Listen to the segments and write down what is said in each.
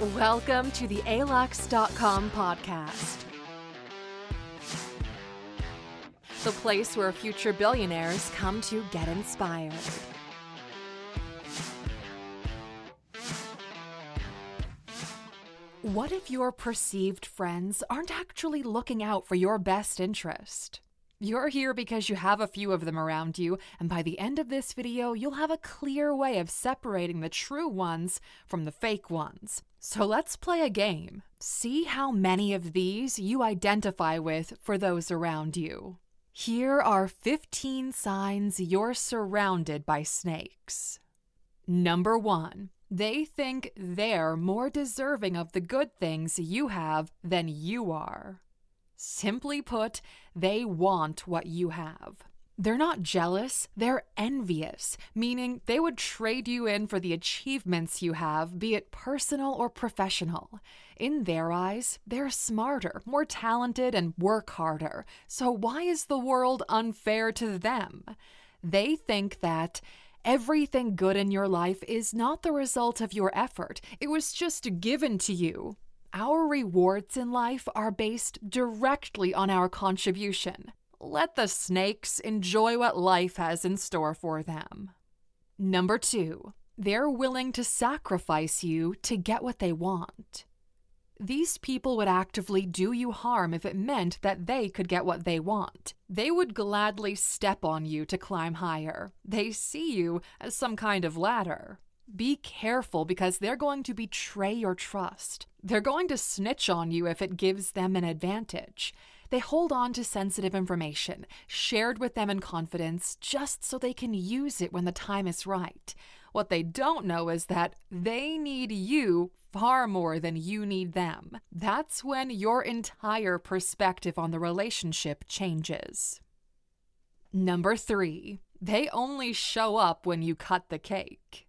Welcome to the ALUX.com podcast, the place where future billionaires come to get inspired. What if your perceived friends aren't actually looking out for your best interest? You're here because you have a few of them around you, and by the end of this video, you'll have a clear way of separating the true ones from the fake ones. So let's play a game. See how many of these you identify with for those around you. Here are 15 signs you're surrounded by snakes. Number one, they think they're more deserving of the good things you have than you are. Simply put, they want what you have. They're not jealous, they're envious, meaning they would trade you in for the achievements you have, be it personal or professional. In their eyes, they're smarter, more talented, and work harder. So why is the world unfair to them? They think that everything good in your life is not the result of your effort, it was just given to you. Our rewards in life are based directly on our contribution. Let the snakes enjoy what life has in store for them. Number two, they're willing to sacrifice you to get what they want. These people would actively do you harm if it meant that they could get what they want. They would gladly step on you to climb higher. They see you as some kind of ladder. Be careful because they're going to betray your trust. They're going to snitch on you if it gives them an advantage. They hold on to sensitive information, shared with them in confidence, just so they can use it when the time is right. What they don't know is that they need you far more than you need them. That's when your entire perspective on the relationship changes. Number three, they only show up when you cut the cake.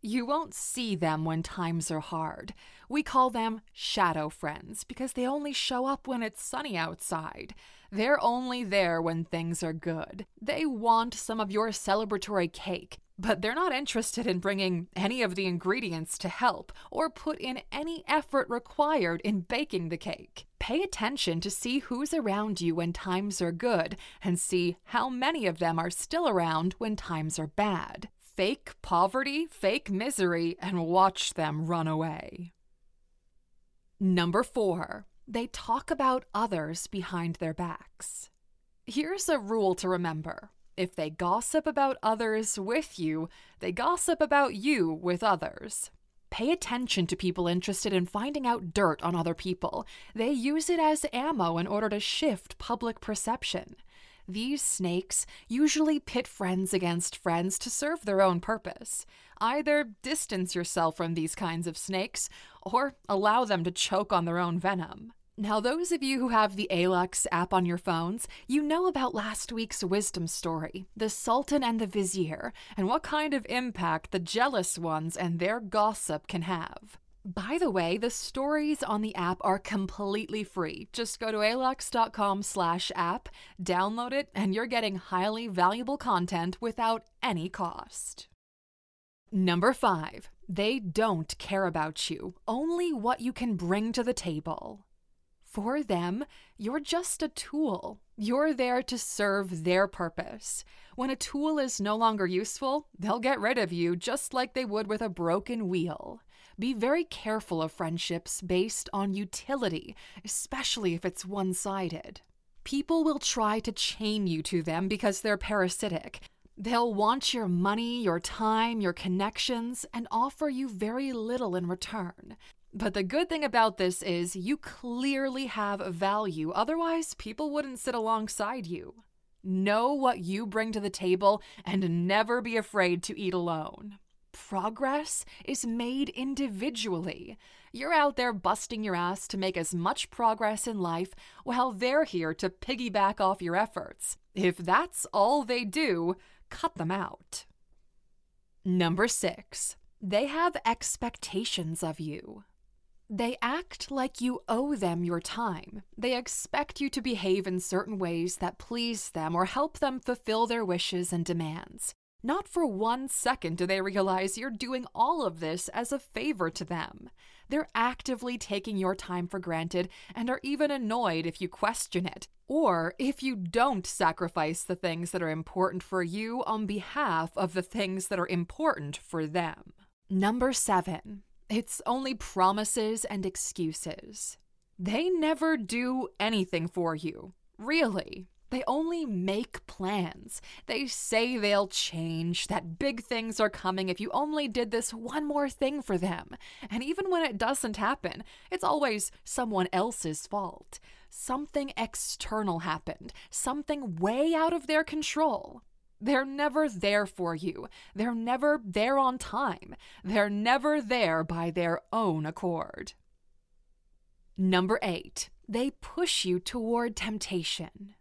You won't see them when times are hard. We call them shadow friends because they only show up when it's sunny outside. They're only there when things are good. They want some of your celebratory cake, but they're not interested in bringing any of the ingredients to help or put in any effort required in baking the cake. Pay attention to see who's around you when times are good and see how many of them are still around when times are bad fake poverty, fake misery, and watch them run away. Number four, they talk about others behind their backs. Here's a rule to remember if they gossip about others with you, they gossip about you with others. Pay attention to people interested in finding out dirt on other people. They use it as ammo in order to shift public perception. These snakes usually pit friends against friends to serve their own purpose. Either distance yourself from these kinds of snakes, or allow them to choke on their own venom. Now, those of you who have the ALUX app on your phones, you know about last week's wisdom story, the Sultan and the Vizier, and what kind of impact the jealous ones and their gossip can have. By the way, the stories on the app are completely free. Just go to alux.com slash app, download it, and you're getting highly valuable content without any cost. Number five, they don't care about you, only what you can bring to the table. For them, you're just a tool. You're there to serve their purpose. When a tool is no longer useful, they'll get rid of you just like they would with a broken wheel. Be very careful of friendships based on utility, especially if it's one sided. People will try to chain you to them because they're parasitic. They'll want your money, your time, your connections, and offer you very little in return. But the good thing about this is you clearly have value, otherwise, people wouldn't sit alongside you. Know what you bring to the table and never be afraid to eat alone progress is made individually. You're out there busting your ass to make as much progress in life while they're here to piggyback off your efforts. If that's all they do, cut them out. Number six, they have expectations of you. They act like you owe them your time. They expect you to behave in certain ways that please them or help them fulfill their wishes and demands. Not for one second do they realize you're doing all of this as a favor to them. They're actively taking your time for granted and are even annoyed if you question it, or if you don't sacrifice the things that are important for you on behalf of the things that are important for them. Number seven, it's only promises and excuses. They never do anything for you, really. They only make plans. They say they'll change, that big things are coming if you only did this one more thing for them. And even when it doesn't happen, it's always someone else's fault. Something external happened, something way out of their control. They're never there for you. They're never there on time. They're never there by their own accord. Number eight, they push you toward temptation.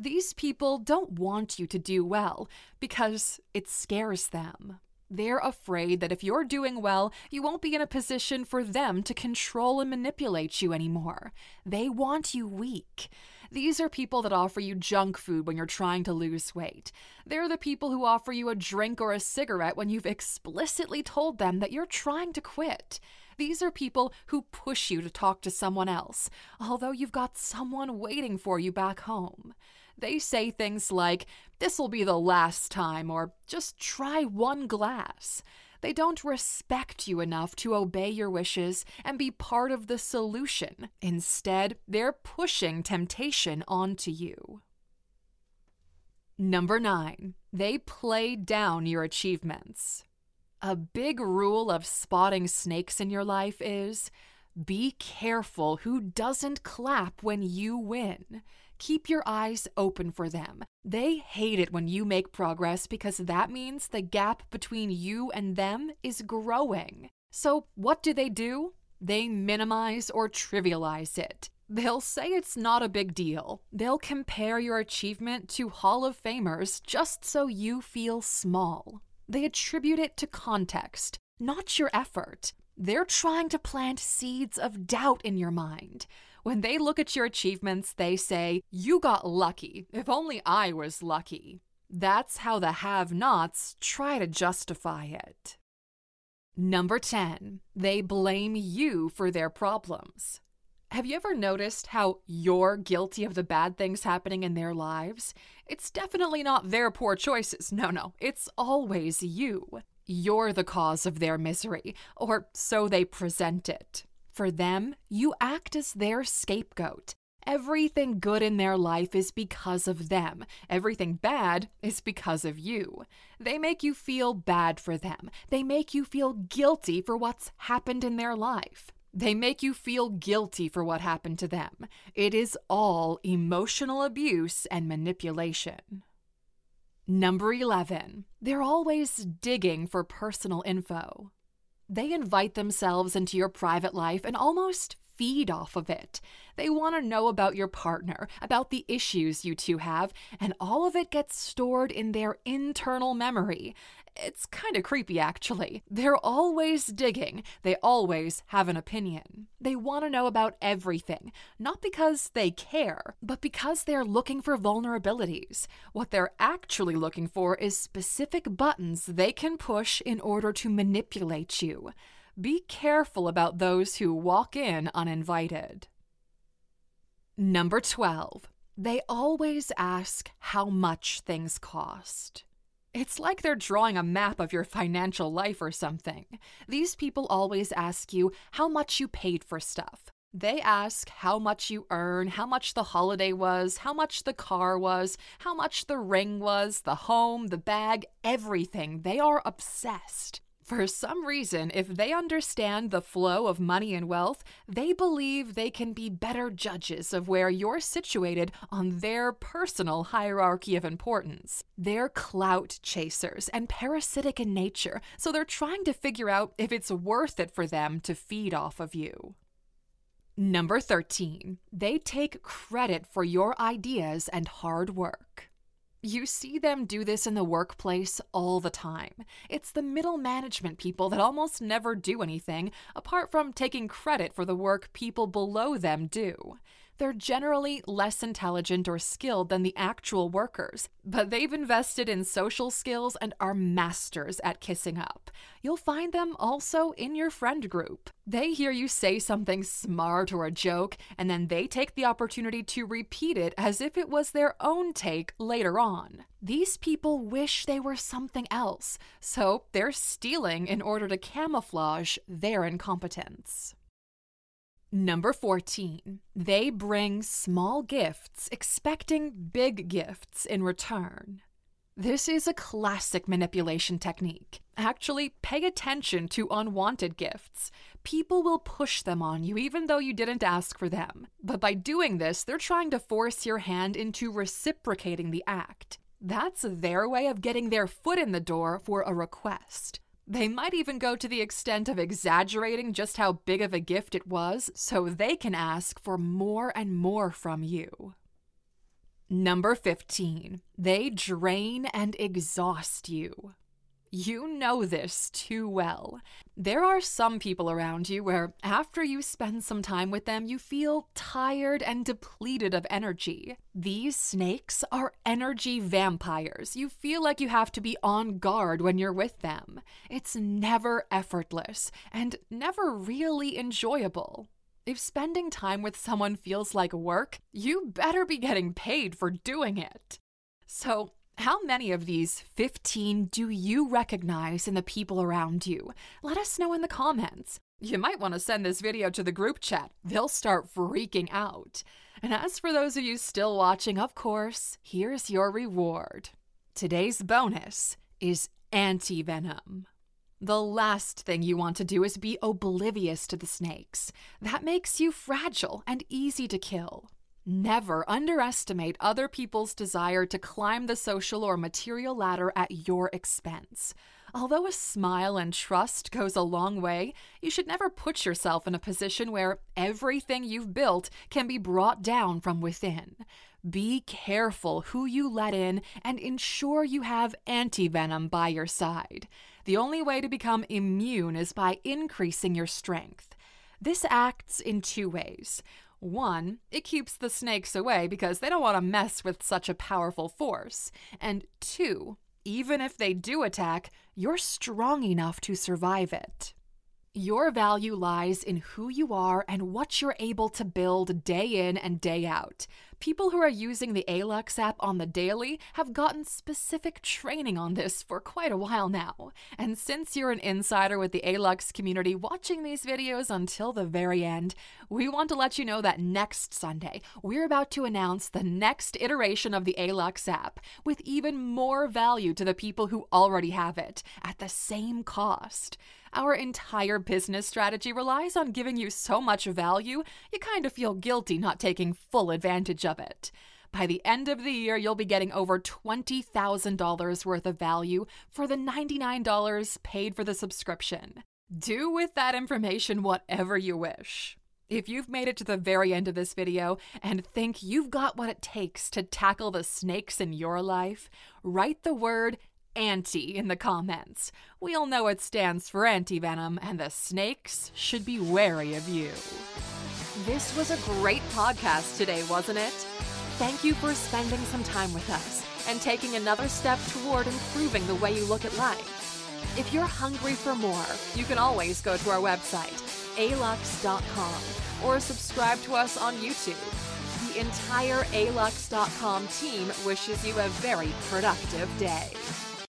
These people don't want you to do well because it scares them. They're afraid that if you're doing well, you won't be in a position for them to control and manipulate you anymore. They want you weak. These are people that offer you junk food when you're trying to lose weight. They're the people who offer you a drink or a cigarette when you've explicitly told them that you're trying to quit. These are people who push you to talk to someone else, although you've got someone waiting for you back home. They say things like, This'll be the last time, or just try one glass. They don't respect you enough to obey your wishes and be part of the solution. Instead, they're pushing temptation onto you. Number nine, they play down your achievements. A big rule of spotting snakes in your life is be careful who doesn't clap when you win. Keep your eyes open for them. They hate it when you make progress because that means the gap between you and them is growing. So, what do they do? They minimize or trivialize it. They'll say it's not a big deal. They'll compare your achievement to Hall of Famers just so you feel small. They attribute it to context, not your effort. They're trying to plant seeds of doubt in your mind. When they look at your achievements, they say, You got lucky. If only I was lucky. That's how the have nots try to justify it. Number 10, they blame you for their problems. Have you ever noticed how you're guilty of the bad things happening in their lives? It's definitely not their poor choices. No, no, it's always you. You're the cause of their misery, or so they present it. For them, you act as their scapegoat. Everything good in their life is because of them. Everything bad is because of you. They make you feel bad for them. They make you feel guilty for what's happened in their life. They make you feel guilty for what happened to them. It is all emotional abuse and manipulation. Number 11. They're always digging for personal info. They invite themselves into your private life and almost feed off of it. They want to know about your partner, about the issues you two have, and all of it gets stored in their internal memory. It's kind of creepy, actually. They're always digging, they always have an opinion. They want to know about everything, not because they care, but because they're looking for vulnerabilities. What they're actually looking for is specific buttons they can push in order to manipulate you. Be careful about those who walk in uninvited. Number 12. They always ask how much things cost. It's like they're drawing a map of your financial life or something. These people always ask you how much you paid for stuff. They ask how much you earn, how much the holiday was, how much the car was, how much the ring was, the home, the bag, everything. They are obsessed. For some reason, if they understand the flow of money and wealth, they believe they can be better judges of where you're situated on their personal hierarchy of importance. They're clout chasers and parasitic in nature, so they're trying to figure out if it's worth it for them to feed off of you. Number 13, they take credit for your ideas and hard work. You see them do this in the workplace all the time. It's the middle management people that almost never do anything apart from taking credit for the work people below them do. They're generally less intelligent or skilled than the actual workers, but they've invested in social skills and are masters at kissing up. You'll find them also in your friend group. They hear you say something smart or a joke, and then they take the opportunity to repeat it as if it was their own take later on. These people wish they were something else, so they're stealing in order to camouflage their incompetence. Number 14. They bring small gifts, expecting big gifts in return. This is a classic manipulation technique. Actually, pay attention to unwanted gifts. People will push them on you even though you didn't ask for them. But by doing this, they're trying to force your hand into reciprocating the act. That's their way of getting their foot in the door for a request. They might even go to the extent of exaggerating just how big of a gift it was so they can ask for more and more from you. Number 15. They drain and exhaust you. You know this too well. There are some people around you where, after you spend some time with them, you feel tired and depleted of energy. These snakes are energy vampires. You feel like you have to be on guard when you're with them. It's never effortless and never really enjoyable. If spending time with someone feels like work, you better be getting paid for doing it. So, how many of these 15 do you recognize in the people around you? Let us know in the comments. You might want to send this video to the group chat. They'll start freaking out. And as for those of you still watching, of course, here's your reward. Today's bonus is anti venom. The last thing you want to do is be oblivious to the snakes. That makes you fragile and easy to kill. Never underestimate other people's desire to climb the social or material ladder at your expense. Although a smile and trust goes a long way, you should never put yourself in a position where everything you've built can be brought down from within. Be careful who you let in and ensure you have anti venom by your side. The only way to become immune is by increasing your strength. This acts in two ways. One, it keeps the snakes away because they don't want to mess with such a powerful force. And two, even if they do attack, you're strong enough to survive it. Your value lies in who you are and what you're able to build day in and day out. People who are using the Alux app on the daily have gotten specific training on this for quite a while now. And since you're an insider with the Alux community watching these videos until the very end, we want to let you know that next Sunday, we're about to announce the next iteration of the Alux app with even more value to the people who already have it at the same cost. Our entire business strategy relies on giving you so much value, you kind of feel guilty not taking full advantage of it. By the end of the year, you'll be getting over $20,000 worth of value for the $99 paid for the subscription. Do with that information whatever you wish. If you've made it to the very end of this video and think you've got what it takes to tackle the snakes in your life, write the word anti in the comments. We all know it stands for anti-venom, and the snakes should be wary of you. This was a great podcast today, wasn't it? Thank you for spending some time with us and taking another step toward improving the way you look at life. If you're hungry for more, you can always go to our website, alux.com, or subscribe to us on YouTube. The entire alux.com team wishes you a very productive day.